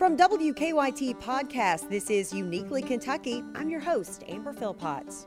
From WKYT Podcast, this is Uniquely Kentucky. I'm your host, Amber Philpotts.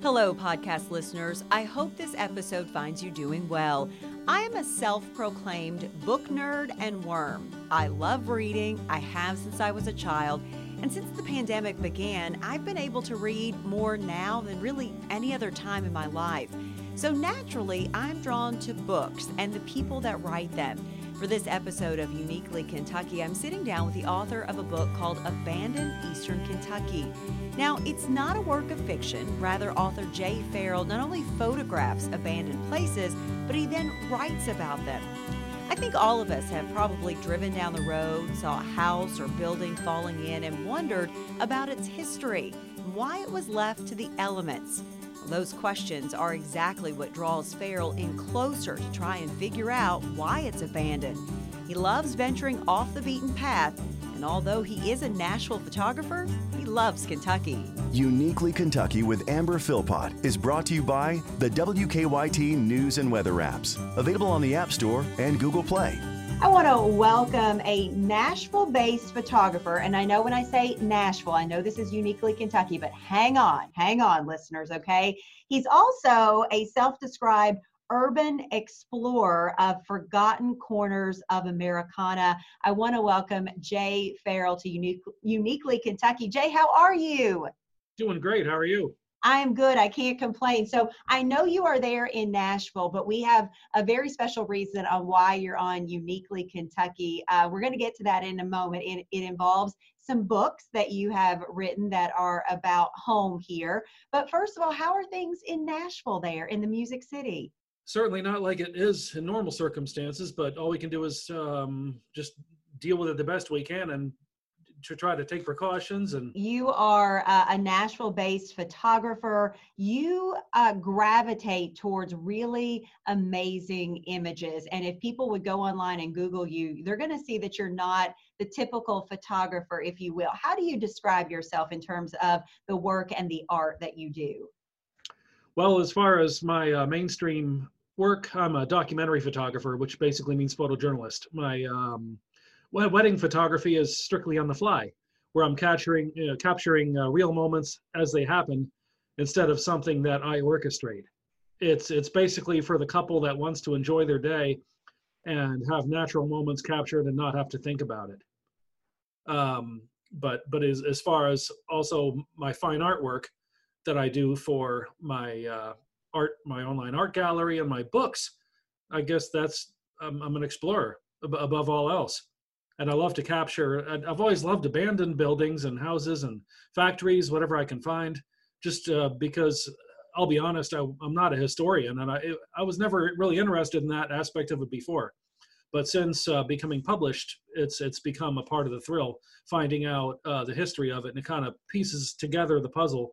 Hello, podcast listeners. I hope this episode finds you doing well. I am a self proclaimed book nerd and worm. I love reading, I have since I was a child. And since the pandemic began, I've been able to read more now than really any other time in my life. So naturally, I'm drawn to books and the people that write them. For this episode of Uniquely Kentucky, I'm sitting down with the author of a book called Abandoned Eastern Kentucky. Now, it's not a work of fiction. Rather, author Jay Farrell not only photographs abandoned places, but he then writes about them. I think all of us have probably driven down the road, saw a house or building falling in, and wondered about its history, why it was left to the elements. Those questions are exactly what draws Farrell in closer to try and figure out why it's abandoned. He loves venturing off the beaten path, and although he is a Nashville photographer, he loves Kentucky. Uniquely Kentucky with Amber Philpott is brought to you by the WKYT News and Weather apps, available on the App Store and Google Play. I want to welcome a Nashville based photographer. And I know when I say Nashville, I know this is uniquely Kentucky, but hang on, hang on, listeners, okay? He's also a self described urban explorer of forgotten corners of Americana. I want to welcome Jay Farrell to Unique, Uniquely Kentucky. Jay, how are you? Doing great. How are you? I am good. I can't complain. So I know you are there in Nashville, but we have a very special reason on why you're on Uniquely Kentucky. Uh, we're going to get to that in a moment. It, it involves some books that you have written that are about home here. But first of all, how are things in Nashville there in the Music City? Certainly not like it is in normal circumstances, but all we can do is um, just deal with it the best we can and to try to take precautions and you are uh, a nashville based photographer. You uh, gravitate towards really amazing images. And if people would go online and google you they're going to see that you're not the typical photographer if you will. How do you describe yourself in terms of the work and the art that you do? Well as far as my uh, mainstream work i'm a documentary photographer which basically means photojournalist. My um, wedding photography is strictly on the fly, where I'm capturing you know, capturing uh, real moments as they happen, instead of something that I orchestrate. It's it's basically for the couple that wants to enjoy their day, and have natural moments captured and not have to think about it. Um, but but as as far as also my fine artwork that I do for my uh, art my online art gallery and my books, I guess that's um, I'm an explorer above all else and I love to capture. I've always loved abandoned buildings and houses and factories, whatever I can find, just uh, because I'll be honest, I, am not a historian, and I I was never really interested in that aspect of it before. But since uh, becoming published, it's it's become a part of the thrill, finding out uh, the history of it, and it kind of pieces together the puzzle.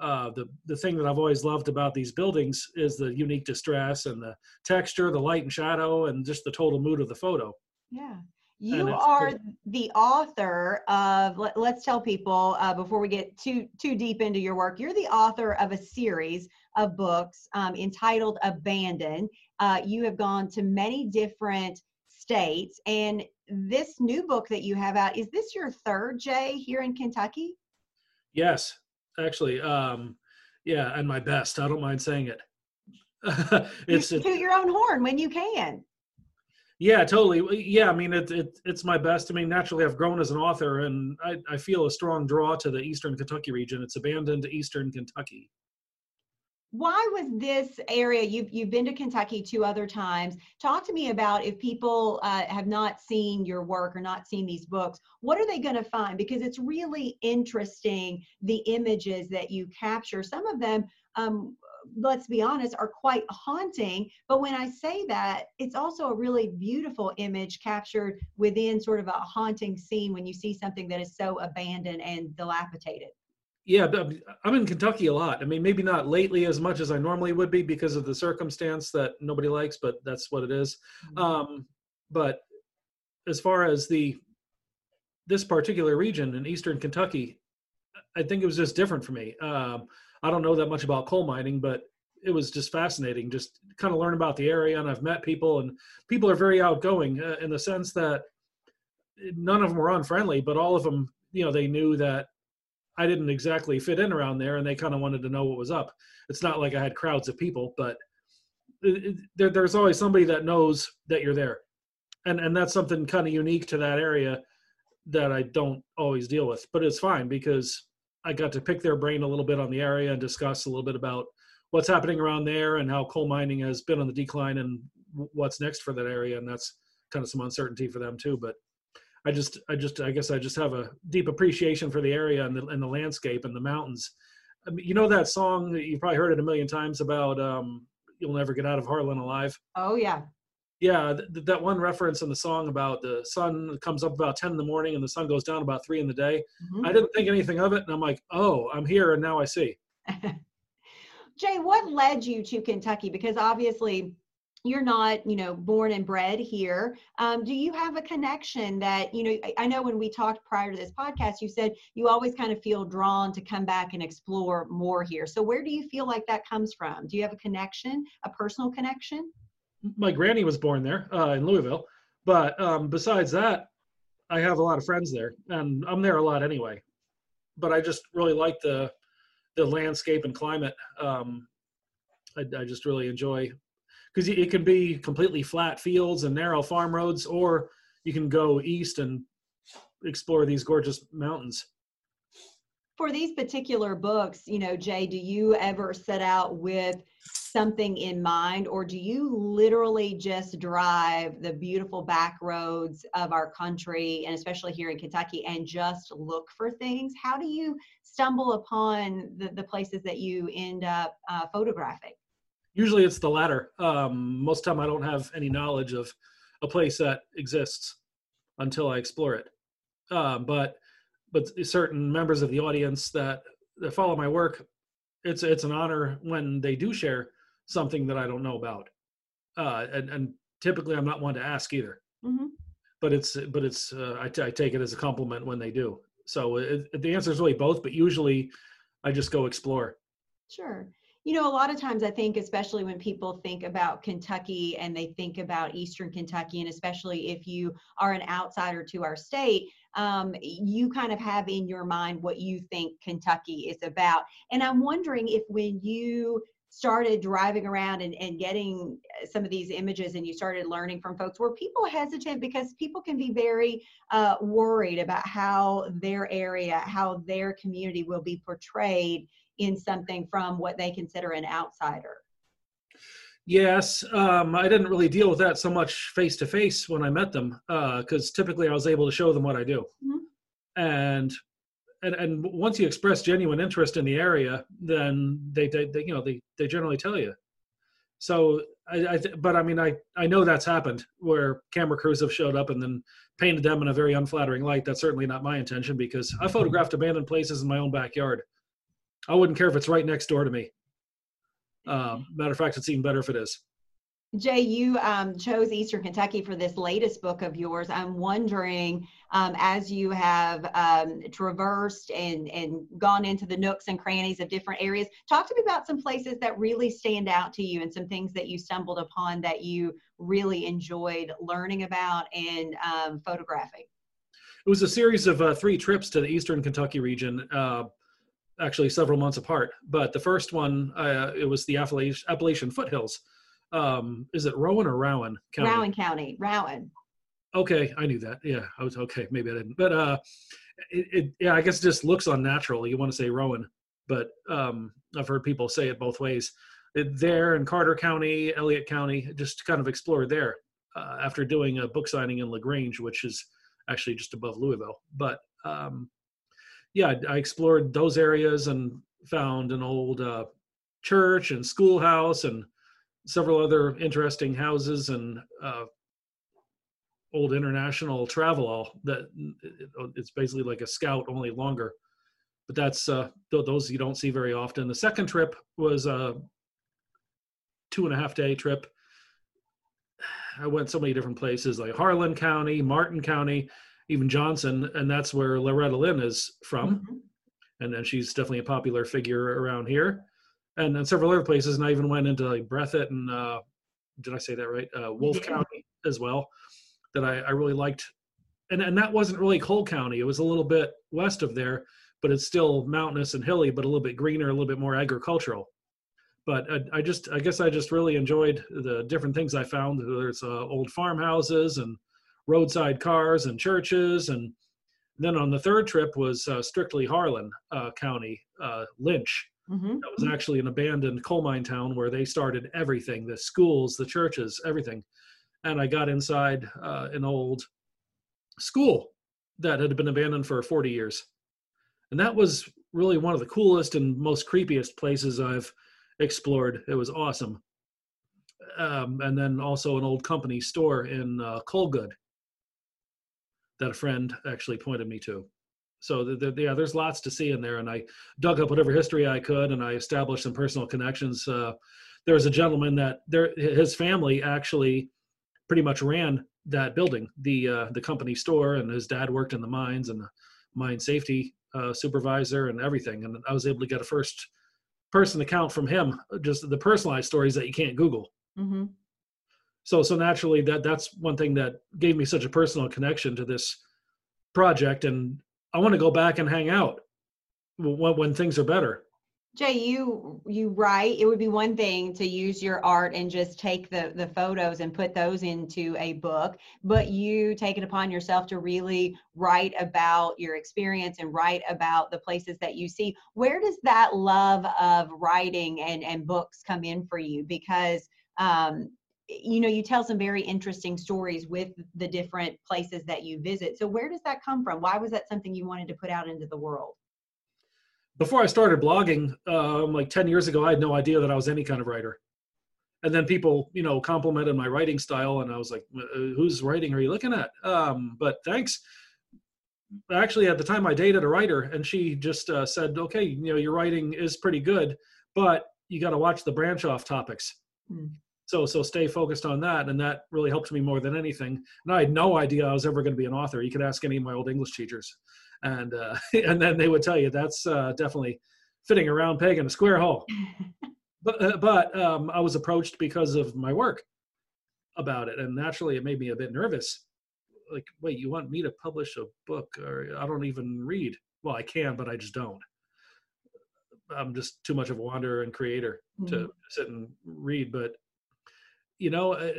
Uh, the the thing that I've always loved about these buildings is the unique distress and the texture, the light and shadow, and just the total mood of the photo. Yeah, you are the author of. Let, us tell people uh, before we get too too deep into your work. You're the author of a series of books um, entitled "Abandoned." Uh, you have gone to many different states, and this new book that you have out is this your third, Jay, here in Kentucky? Yes, actually, um, yeah, and my best. I don't mind saying it. it's you toot your own horn when you can. Yeah, totally. Yeah, I mean, it, it, it's my best. I mean, naturally, I've grown as an author, and I, I feel a strong draw to the Eastern Kentucky region. It's abandoned Eastern Kentucky. Why was this area? You've you've been to Kentucky two other times. Talk to me about if people uh, have not seen your work or not seen these books. What are they going to find? Because it's really interesting the images that you capture. Some of them um, let's be honest, are quite haunting. But when I say that, it's also a really beautiful image captured within sort of a haunting scene when you see something that is so abandoned and dilapidated. Yeah, I'm in Kentucky a lot. I mean, maybe not lately as much as I normally would be because of the circumstance that nobody likes, but that's what it is. Mm-hmm. Um, but as far as the this particular region in eastern Kentucky, I think it was just different for me. Um, I don't know that much about coal mining, but it was just fascinating. Just kind of learn about the area, and I've met people, and people are very outgoing uh, in the sense that none of them were unfriendly, but all of them, you know, they knew that I didn't exactly fit in around there, and they kind of wanted to know what was up. It's not like I had crowds of people, but it, it, there, there's always somebody that knows that you're there, and and that's something kind of unique to that area that I don't always deal with. But it's fine because I got to pick their brain a little bit on the area and discuss a little bit about what's happening around there and how coal mining has been on the decline and what's next for that area, and that's kind of some uncertainty for them too. But I just, I just, I guess I just have a deep appreciation for the area and the, and the landscape and the mountains. I mean, you know that song that you've probably heard it a million times about um, "You'll Never Get Out of Harlan Alive." Oh yeah. Yeah, th- that one reference in the song about the sun comes up about ten in the morning and the sun goes down about three in the day. Mm-hmm. I didn't think anything of it, and I'm like, oh, I'm here, and now I see. Jay, what led you to Kentucky? Because obviously you're not you know born and bred here um, do you have a connection that you know I, I, know when we talked prior to this podcast you said you always kind of feel drawn to come back and explore more here so where do you feel like that comes from do you have a connection a personal connection my granny was born there uh, in louisville. But um, besides that i have a lot of friends there and i'm there a lot anyway. But i just really like the the landscape and climate. Um, I, I just really enjoy because it can be completely flat fields and narrow farm roads, or you can go east and explore these gorgeous mountains. For these particular books, you know, Jay, do you ever set out with something in mind, or do you literally just drive the beautiful back roads of our country, and especially here in Kentucky, and just look for things? How do you stumble upon the, the places that you end up uh, photographing? usually it's the latter. Um, most time I don't have any knowledge of a place that exists until I explore it. Uh, but but certain members of the audience that, that follow my work, it's it's an honor when they do share something that I don't know about. Uh, and, and typically I'm not one to ask either. Mm-hmm. But it's but it's uh, I, t- I take it as a compliment when they do. So it, the answer is really both, but usually I just go explore. Sure you know, a lot of times I think, especially when people think about Kentucky and they think about Eastern Kentucky, and especially if you are an outsider to our state, um, you kind of have in your mind what you think Kentucky is about. And I'm wondering if when you started driving around and, and getting some of these images and you started learning from folks were people hesitant because people can be very uh, worried about how their area how their community will be portrayed in something from what they consider an outsider? Yes, um, I didn't really deal with that so much face to face when I met them, because uh, typically I was able to show them what I do, mm-hmm. and and and once you express genuine interest in the area, then they, they, they you know they they generally tell you. So I, I th- but I mean I I know that's happened where camera crews have showed up and then painted them in a very unflattering light. That's certainly not my intention because I photographed abandoned places in my own backyard I wouldn't care if it's right next door to me. Um, matter of fact, it's even better if it is. Jay, you um, chose Eastern Kentucky for this latest book of yours. I'm wondering, um, as you have um, traversed and, and gone into the nooks and crannies of different areas, talk to me about some places that really stand out to you and some things that you stumbled upon that you really enjoyed learning about and um, photographing. It was a series of uh, three trips to the Eastern Kentucky region. Uh, actually several months apart. But the first one, uh, it was the Appalachian, Appalachian foothills. Um, is it Rowan or Rowan County? Rowan County, Rowan. Okay, I knew that. Yeah, I was okay. Maybe I didn't, but uh, it, it yeah, I guess it just looks unnatural. You want to say Rowan, but um, I've heard people say it both ways. It, there in Carter County, Elliott County, just kind of explored there uh, after doing a book signing in La Grange, which is actually just above Louisville. But um, yeah, I explored those areas and found an old uh, church and schoolhouse and several other interesting houses and uh, old International Travelall that it's basically like a scout only longer. But that's uh, those you don't see very often. The second trip was a two and a half day trip. I went so many different places like harlan county martin county even Johnson, and that's where Loretta Lynn is from. Mm-hmm. And then she's definitely a popular figure around here, and then several other places. And I even went into like Breathitt and uh, did I say that right? Uh, Wolfe yeah. County as well. That I, I really liked and and that wasn't really coal country. It was a little bit west of there, but it's still mountainous and hilly, but a little bit greener, a little bit more agricultural. But I, I just, I guess, I just really enjoyed the different things I found. There's uh, old farmhouses and roadside cars and churches, and then on the third trip was uh, strictly Harlan uh, County, uh, Lynch. Mm-hmm. That was actually an abandoned coal mine town where they started everything: the schools, the churches, everything. And I got inside uh, an old school that had been abandoned for 40 years. And that was really one of the coolest and most creepiest places I've explored. It was awesome. Um, and then also an old company store in uh, Coalgood that a friend actually pointed me to. So the, the, yeah, there's lots to see in there, and I dug up whatever history I could, and I established some personal connections. Uh, there was a gentleman that there, his family actually pretty much ran that building, the uh, the company store, and his dad worked in the mines and the mine safety uh, supervisor and everything. And I was able to get a first person account from him, just the personalized stories that you can't Google. Mm-hmm. So so naturally, that that's one thing that gave me such a personal connection to this project, and I want to go back and hang out when, when things are better. Jay, you you write. It would be one thing to use your art and just take the the photos and put those into a book, but you take it upon yourself to really write about your experience and write about the places that you see. Where does that love of writing and and books come in for you? Because um, you know you tell some very interesting stories with the different places that you visit. So where does that come from? Why was that something you wanted to put out into the world? before I started blogging, um, like 10 years ago, I had no idea that I was any kind of writer. And then people, you know, complimented my writing style, and I was like, uh, "Whose writing are you looking at?" Um, but thanks. Actually, at the time, I dated a writer, and she just uh, said, "Okay, you know, your writing is pretty good, but you got to watch the branch off topics." Mm. So, so stay focused on that, and that really helped me more than anything. And I had no idea I was ever going to be an author. You could ask any of my old English teachers and uh, and then they would tell you that's uh, definitely fitting a round peg in a square hole. but uh, but um, I was approached because of my work about it, and naturally it made me a bit nervous. Like, wait, you want me to publish a book, or I don't even read? Well, I can, but I just don't. I'm just too much of a wanderer and creator mm-hmm. to sit and read. But you know, uh,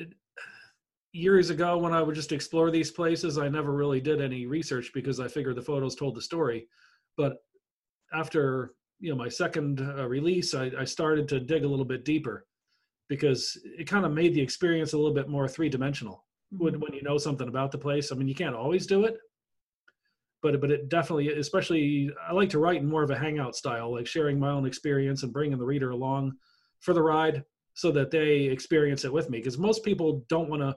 years ago when I would just explore these places, I never really did any research because I figured the photos told the story. But after you know my second uh, release, I, I started to dig a little bit deeper because it kind of made the experience a little bit more three dimensional. Mm-hmm. When when you know something about the place, I mean, you can't always do it, but but it definitely, especially, I like to write in more of a hangout style, like sharing my own experience and bringing the reader along for the ride so that they experience it with me. Because most people don't want to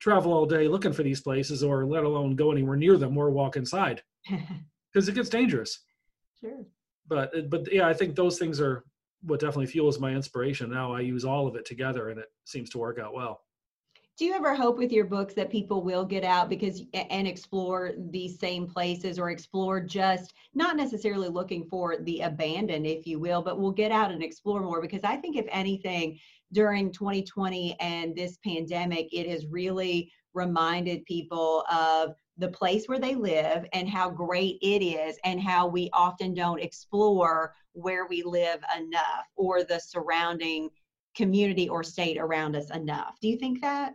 travel all day looking for these places or let alone go anywhere near them or walk inside because it gets dangerous sure but uh, but yeah i think those things are what definitely fuels my inspiration now i use all of it together and it seems to work out well do you ever hope with your books that people will get out because and explore these same places or explore just not necessarily looking for the abandoned if you will but will get out and explore more because i think if anything during 2020 and this pandemic, it has really reminded people of the place where they live and how great it is, and how we often don't explore where we live enough or the surrounding community or state around us enough. Do you think that?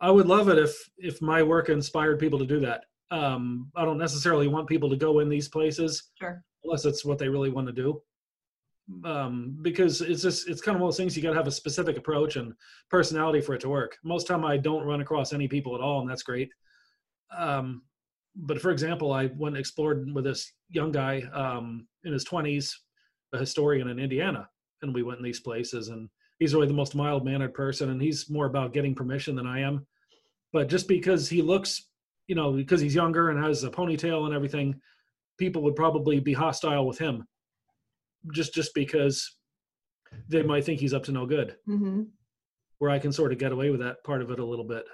I would love it if if my work inspired people to do that. Um, I don't necessarily want people to go in these places sure. unless it's what they really want to do um, because it's just it's kind of one of those things you got to have a specific approach and personality for it to work. Most time I don't run across any people at all, and that's great. Um, but for example, I went and explored with this young guy um, in his 20s, a historian in Indiana, and we went in these places. And he's really the most mild mannered person, and he's more about getting permission than I am. But just because he looks, you know, because he's younger and has a ponytail and everything, people would probably be hostile with him just just because they might think he's up to no good. Mm-hmm. Where I can sort of get away with that part of it a little bit.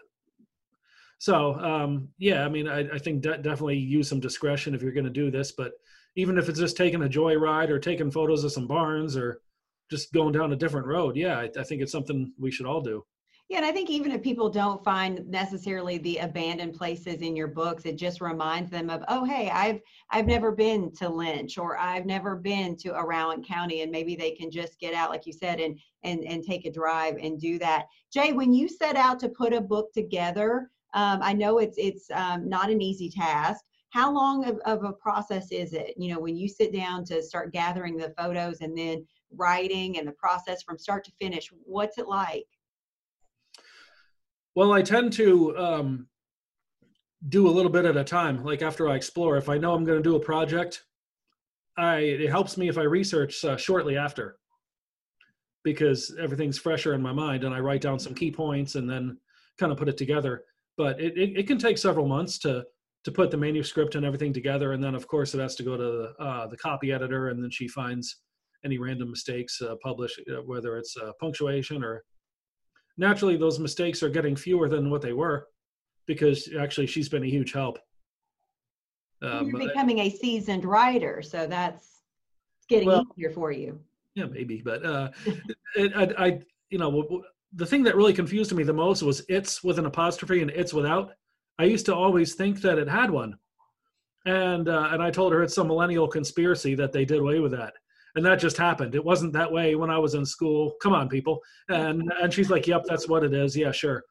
So um, yeah, I mean, I, I think de- definitely use some discretion if you're going to do this. But even if it's just taking a joyride or taking photos of some barns or just going down a different road, yeah, I, I think it's something we should all do. Yeah, and I think even if people don't find necessarily the abandoned places in your books, it just reminds them of, oh, hey, I've I've never been to Lynch or I've never been to Rowan County, and maybe they can just get out, like you said, and and and take a drive and do that. Jay, when you set out to put a book together, um, I know it's it's um, not an easy task. How long of, of a process is it? You know, when you sit down to start gathering the photos and then writing and the process from start to finish, what's it like? Well, I tend to um, do a little bit at a time. Like after I explore, if I know I'm going to do a project, I it helps me if I research uh, shortly after because everything's fresher in my mind and I write down some key points and then kind of put it together. But it, it, it can take several months to to put the manuscript and everything together, and then of course it has to go to the, uh, the copy editor, and then she finds any random mistakes uh, published, uh, whether it's uh, punctuation or naturally those mistakes are getting fewer than what they were because actually she's been a huge help. Um, You're becoming a seasoned writer, so that's getting well, easier for you. Yeah, maybe, but uh, it, I, I, you know, the thing that really confused me the most was it's with an apostrophe and it's without. I used to always think that it had one, and uh, and I told her it's some millennial conspiracy that they did away with that and that just happened. It wasn't that way when I was in school. Come on, people. And and she's like, "Yep, that's what it is. Yeah, sure."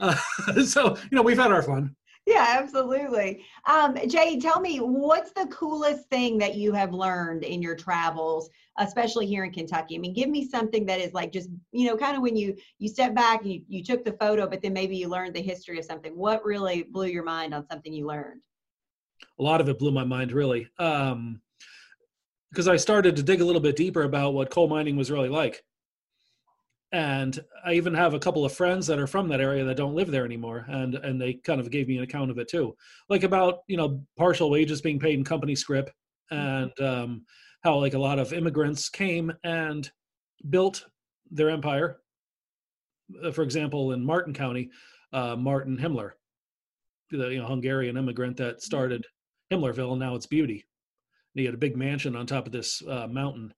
Uh, so you know, we've had our fun. Yeah, absolutely. Um, Jay, tell me what's the coolest thing that you have learned in your travels, especially here in Kentucky. I mean, give me something that is like just you know, kind of when you you step back and you, you took the photo, but then maybe you learned the history of something. What really blew your mind on something you learned? A lot of it blew my mind, really. Um, because I started to dig a little bit deeper about what coal mining was really like. And I even have a couple of friends that are from that area that don't live there anymore, and and they kind of gave me an account of it too, like about you know partial wages being paid in company scrip, and um, how like a lot of immigrants came and built their empire. Uh, for example, in Martin County, uh, Martin Himler, the you know Hungarian immigrant that started Himlerville, and now it's Beauty he had a big mansion on top of this uh, mountain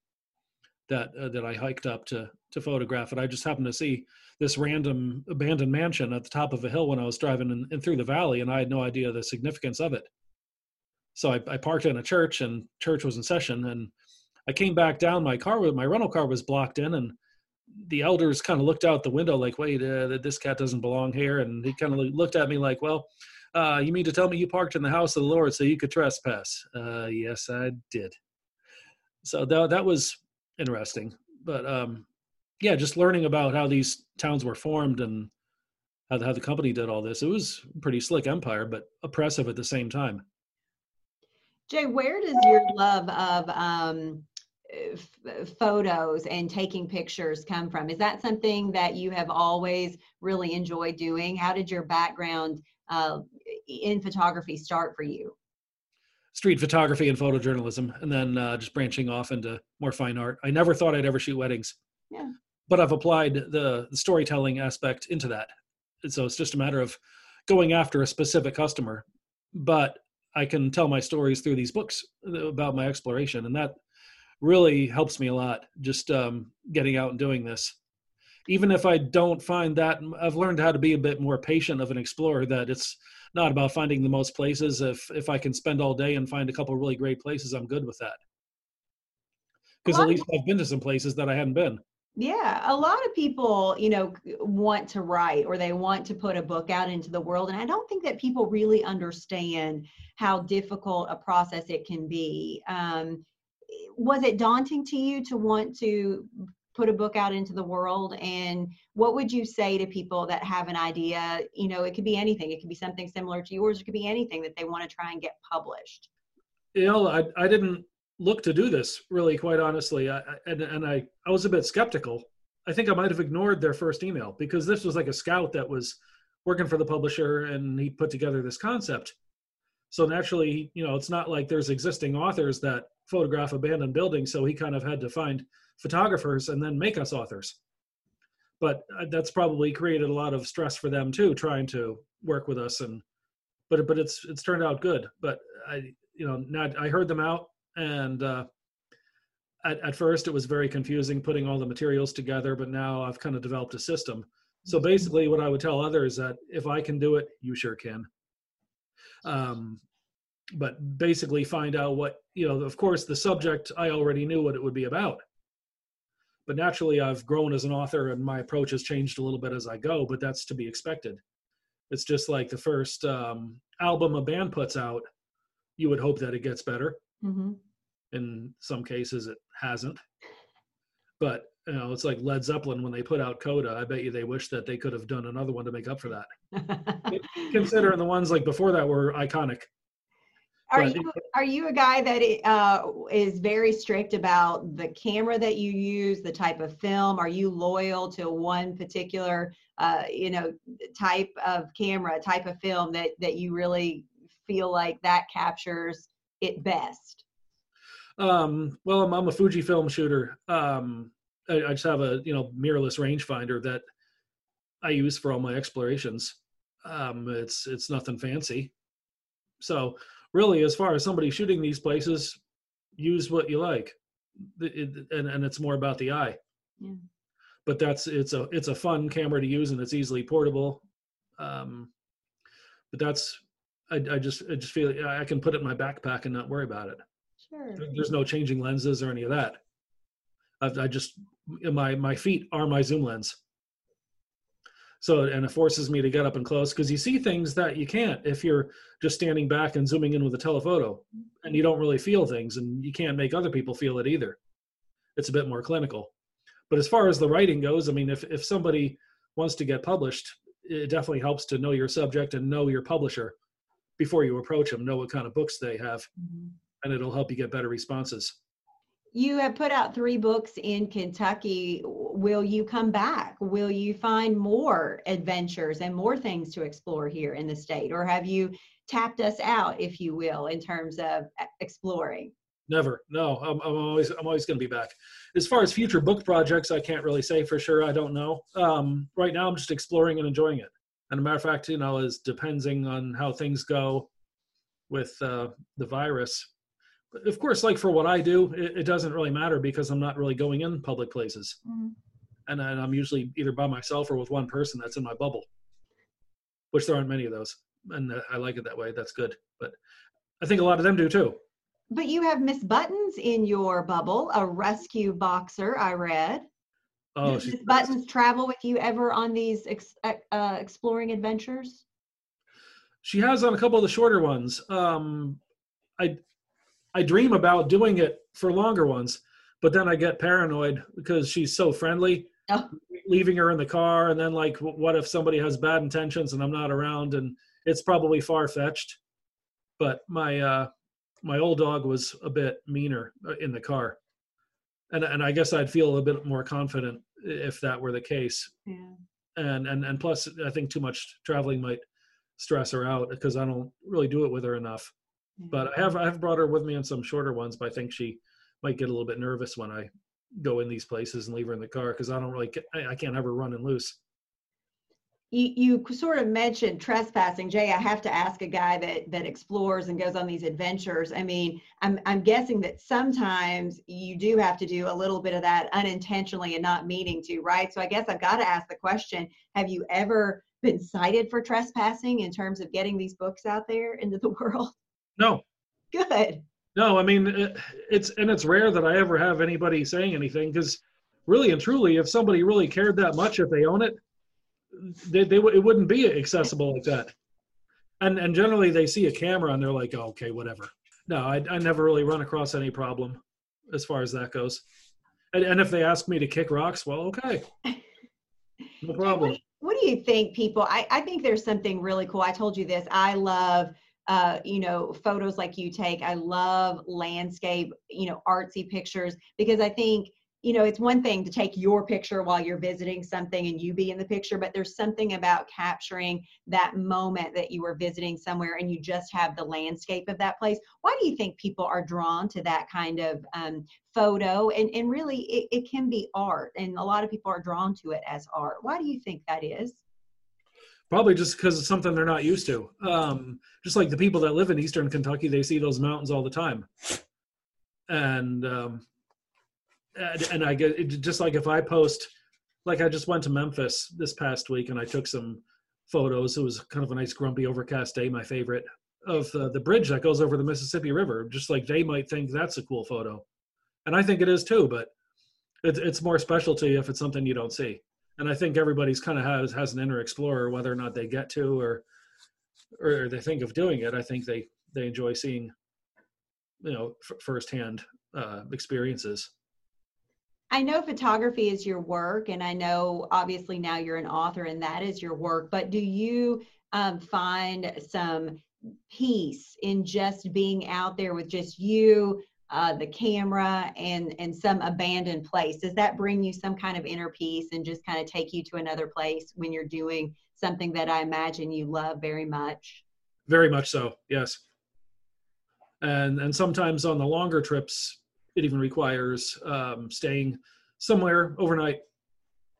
that uh, that I hiked up to to photograph it. I just happened to see this random abandoned mansion at the top of a hill when I was driving in, in through the valley, and I had no idea the significance of it. So I, I, parked in a church, and church was in session, and I came back down. My car, my rental car, was blocked in, and the elders kind of looked out the window like, "Wait, uh, this cat doesn't belong here," and he kind of looked at me like, "Well." Uh, you mean to tell me you parked in the house of the Lord so you could trespass? Uh, yes, I did. So that that was interesting. But um, yeah, just learning about how these towns were formed and how the, how the company did all this. It was pretty slick empire, but oppressive at the same time. Jay, where does your love of um, f- photos and taking pictures come from? Is that something that you have always really enjoyed doing? How did your background uh, in photography start for you? Street photography and photojournalism, and then uh, just branching off into more fine art. I never thought I'd ever shoot weddings. Yeah. But I've applied the, the storytelling aspect into that. And so it's just a matter of going after a specific customer. But I can tell my stories through these books about my exploration, and that really helps me a lot. Just um, getting out and doing this even if I don't find that, I've learned how to be a bit more patient of an explorer. That it's not about finding the most places. If if I can spend all day and find a couple really great places, I'm good with that. Because at least I've been to some places that I hadn't been. Yeah, a lot of people, you know, want to write or they want to put a book out into the world. And I don't think that people really understand how difficult a process it can be. Um, was it daunting to you to want to put a book out into the world and what would you say to people that have an idea? You know it could be anything. It could be something similar to yours. It could be anything that they want to try and get published. You know i, I didn't look to do this really quite honestly. I, and, and i i was a bit skeptical. I think i might have ignored their first email because this was like a scout that was working for the publisher and he put together this concept. So naturally you know it's not like there's existing authors that photograph abandoned buildings so he kind of had to find photographers and then make us authors but uh, that's probably created a lot of stress for them too trying to work with us and but but it's it's turned out good but i you know not i heard them out and uh at, at first it was very confusing putting all the materials together but now i've kind of developed a system So basically, what I would tell others that if I can do it, you sure can. Um, but basically, find out what you know. Of course, the subject I already knew what it would be about. But naturally, I've grown as an author, and my approach has changed a little bit as I go. But that's to be expected. It's just like the first um, album a band puts out. You would hope that it gets better. Mm-hmm. In some cases, it hasn't. But you know, it's like Led Zeppelin when they put out Coda. I bet you they wish that they could have done another one to make up for that. Considering the ones like before that were iconic. Are you are you a guy that uh, is very strict about the camera that you use, the type of film? Are you loyal to one particular, uh, you know, type of camera, type of film that that you really feel like that captures it best? Um, well, I'm, I'm a Fuji film shooter. Um, I, I just have a you know mirrorless rangefinder that I use for all my explorations. Um, it's it's nothing fancy. So really, as far as somebody shooting these places, use what you like, It- and and it's more about the eye. Yeah. But that's it's a it's a fun camera to use and it's easily portable. Um, but that's I, I just I just feel I can put it in my backpack and not worry about it Sure. there's no changing lenses or any of that. I, I just my my feet are my zoom lens. So and it forces me to get up and close because you see things that you can't if you're just standing back and zooming in with a telephoto, and you don't really feel things, and you can't make other people feel it either. It's a bit more clinical. But as far as the writing goes, I mean, if if somebody wants to get published, it definitely helps to know your subject and know your publisher before you approach them. Know what kind of books they have, Mhm. and it'll help you get better responses. You have put out three books in Kentucky. Will you come back? Will you find more adventures and more things to explore here in the state? Or have you tapped us out, if you will, in terms of exploring? Never. No, I'm, I'm always I'm always going to be back. As far as future book projects, I can't really say for sure. I don't know. Um, right now, I'm just exploring and enjoying it. And a matter of fact, you know, is depending on how things go with uh, the virus. Of course, like for what I do, it, it doesn't really matter because I'm not really going in public places, and, and I'm usually either by myself or with one person that's in my bubble, which there aren't many of those, and uh, I like it that way. That's good. But I think a lot of them do too. But you have Miss Buttons in your bubble, a rescue boxer, I read. Oh, Does Miss Buttons travel with you ever on these ex- uh, exploring adventures? She has on a couple of the shorter ones. Um, I I dream about doing it for longer ones, but then I get paranoid because she's so friendly. Oh. Leaving her in the car, and then like, what if somebody has bad intentions and I'm not around? And it's probably far fetched. But my uh, my old dog was a bit meaner uh, in the car, and and I guess I'd feel a bit more confident if that were the case Yeah. and and and plus i think too much traveling might stress her out because i don't really do it with her enough but i have i've brought her with me on some shorter ones but i think she might get a little bit nervous when i go in these places and leave her in the car because i don't really I, can't have her running loose. You, you sort of mentioned trespassing. Jay i have to ask a guy that that explores and goes on these adventures. I mean i'm i'm guessing that sometimes you do have to do a little bit of that unintentionally and not meaning to right? So i guess i've got to ask the question have you ever been cited for trespassing in terms of getting these books out there into the world no. Good. No i mean it, it's and it's rare that i ever have anybody saying anything because really and truly if somebody really cared that much if they own it they, they it wouldn't be accessible like that. And and generally they see a camera and they're like oh, okay whatever. No I, I never really run across any problem as far as that goes. And, and if they ask me to kick rocks well okay. No problem. What do you think people I, I think there's something really cool. I told you this. I love uh, you know photos like you take. I love landscape you know artsy pictures because i think you know it's one thing to take your picture while you're visiting something and you be in the picture but there's something about capturing that moment that you were visiting somewhere and you just have the landscape of that place. Why do you think people are drawn to that kind of um, photo? And, and really it, it can be art and a lot of people are drawn to it as art. Why do you think that is probably just because it's something they're not used to um, just like the people that live in eastern kentucky they see those mountains all the time and um, and, and i get just like if i post like I just went to Memphis this past week and I took some photos. It was kind of a nice, grumpy, overcast day, my favorite, of the, the bridge that goes over the Mississippi River. Just like they might think that's a cool photo. And I think it is too, but it, it's more special to you if it's something you don't see. And I think everybody's kind of has has an inner explorer, whether or not they get to or or they think of doing it. I think they they enjoy seeing, you know, f- firsthand uh, experiences. I know photography is your work, and I know obviously now you're an author and that is your work, but do you um, find some peace in just being out there with just you, uh, the camera, and, and some abandoned place? Does that bring you some kind of inner peace and just kind of take you to another place when you're doing something that I imagine you love very much? Very much so, yes. And, and sometimes on the longer trips, it even requires um, staying somewhere overnight.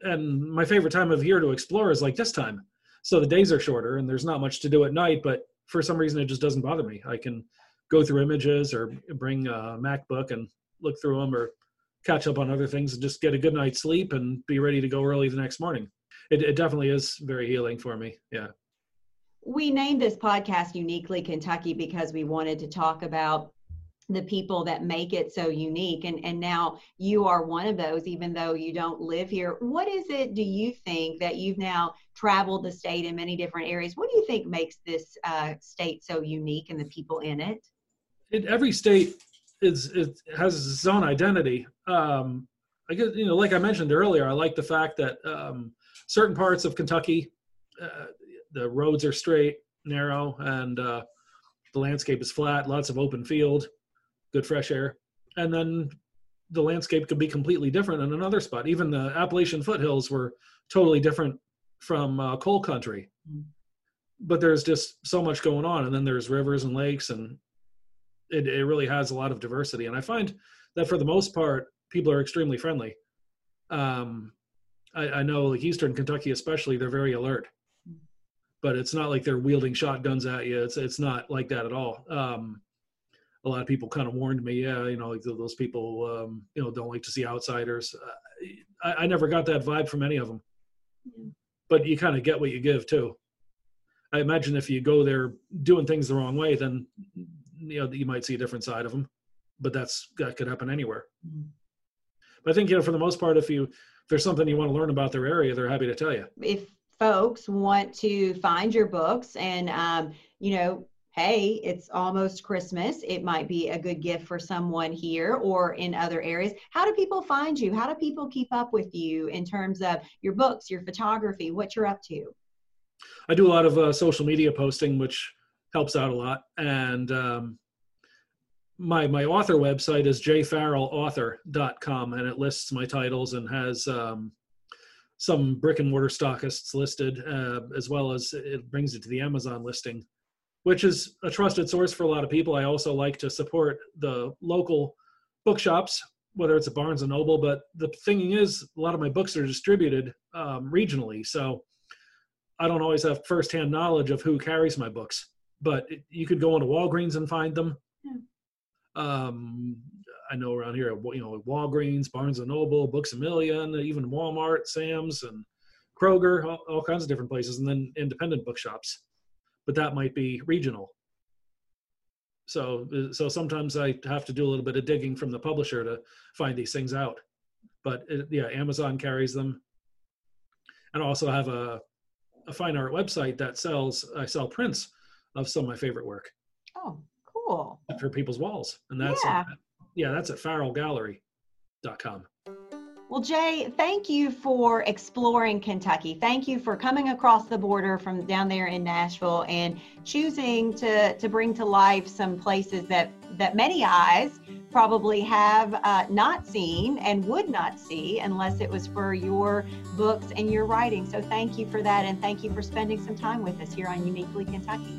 And my favorite time of year to explore is like this time. So the days are shorter and there's not much to do at night, but for some reason it just doesn't bother me. I can go through images or bring a MacBook and look through them or catch up on other things and just get a good night's sleep and be ready to go early the next morning. It, it definitely is very healing for me. Yeah. We named this podcast Uniquely Kentucky because we wanted to talk about the people that make it so unique and and now you are one of those even though you don't live here what is it do you think that you've now traveled the state in many different areas what do you think makes this uh, state so unique and the people in it in every state is it has its own identity um i guess you know like i mentioned earlier i like the fact that um certain parts of kentucky uh, the roads are straight narrow and uh the landscape is flat lots of open field good fresh air. And then the landscape could be completely different in another spot. Even the Appalachian foothills were totally different from uh, coal country. Mm. But there's just so much going on, and then there's rivers and lakes, and it, it really has a lot of diversity. And I find that for the most part, people are extremely friendly. Um, I, I know, like Eastern Kentucky, especially, they're very alert. But it's not like they're wielding shotguns at you. It's it's not like that at all. Um, a lot of people kind of warned me, yeah, you know, like those people, um, you know, don't like to see outsiders. Uh, I, I, never got that vibe from any of them. But you kind of get what you give too. I imagine if you go there doing things the wrong way, then you know you might see a different side of them. But that's that could happen anywhere. Mm-hmm. But I think you know, for the most part, if you if there's something you want to learn about their area, they're happy to tell you. If folks want to find your books and um, you know hey, it's almost Christmas. It might be a good gift for someone here or in other areas. How do people find you? How do people keep up with you in terms of your books, your photography, what you're up to? I do a lot of uh, social media posting, which helps out a lot. And um, my my author website is jfarrellauthor.com, and it lists my titles and has um, some brick and mortar stockists listed, uh, as well as it brings it to the Amazon listing which is a trusted source for a lot of people. I also like to support the local bookshops, whether it's a Barnes and Noble. But the thing is, a lot of my books are distributed um, regionally, so I don't always have firsthand knowledge of who carries my books. But it, you could go into Walgreens and find them. Yeah. Um, I know around here, you know, Walgreens, Barnes and Noble, Books a Million, even Walmart, Sam's, and Kroger, all, all kinds of different places, and then independent bookshops but that might be regional. So, so sometimes I have to do a little bit of digging from the publisher to find these things out. But it, yeah, Amazon carries them, and I also have a a fine art website that sells. I sell prints of some of my favorite work. Oh, cool! For people's walls, and that's yeah, yeah that's at farrellgallery.com. Well, Jay, thank you for exploring Kentucky. Thank you for coming across the border from down there in Nashville and choosing to, to bring to life some places that, that many eyes probably have uh, not seen and would not see unless it was for your books and your writing. So thank you for that. And thank you for spending some time with us here on Uniquely Kentucky.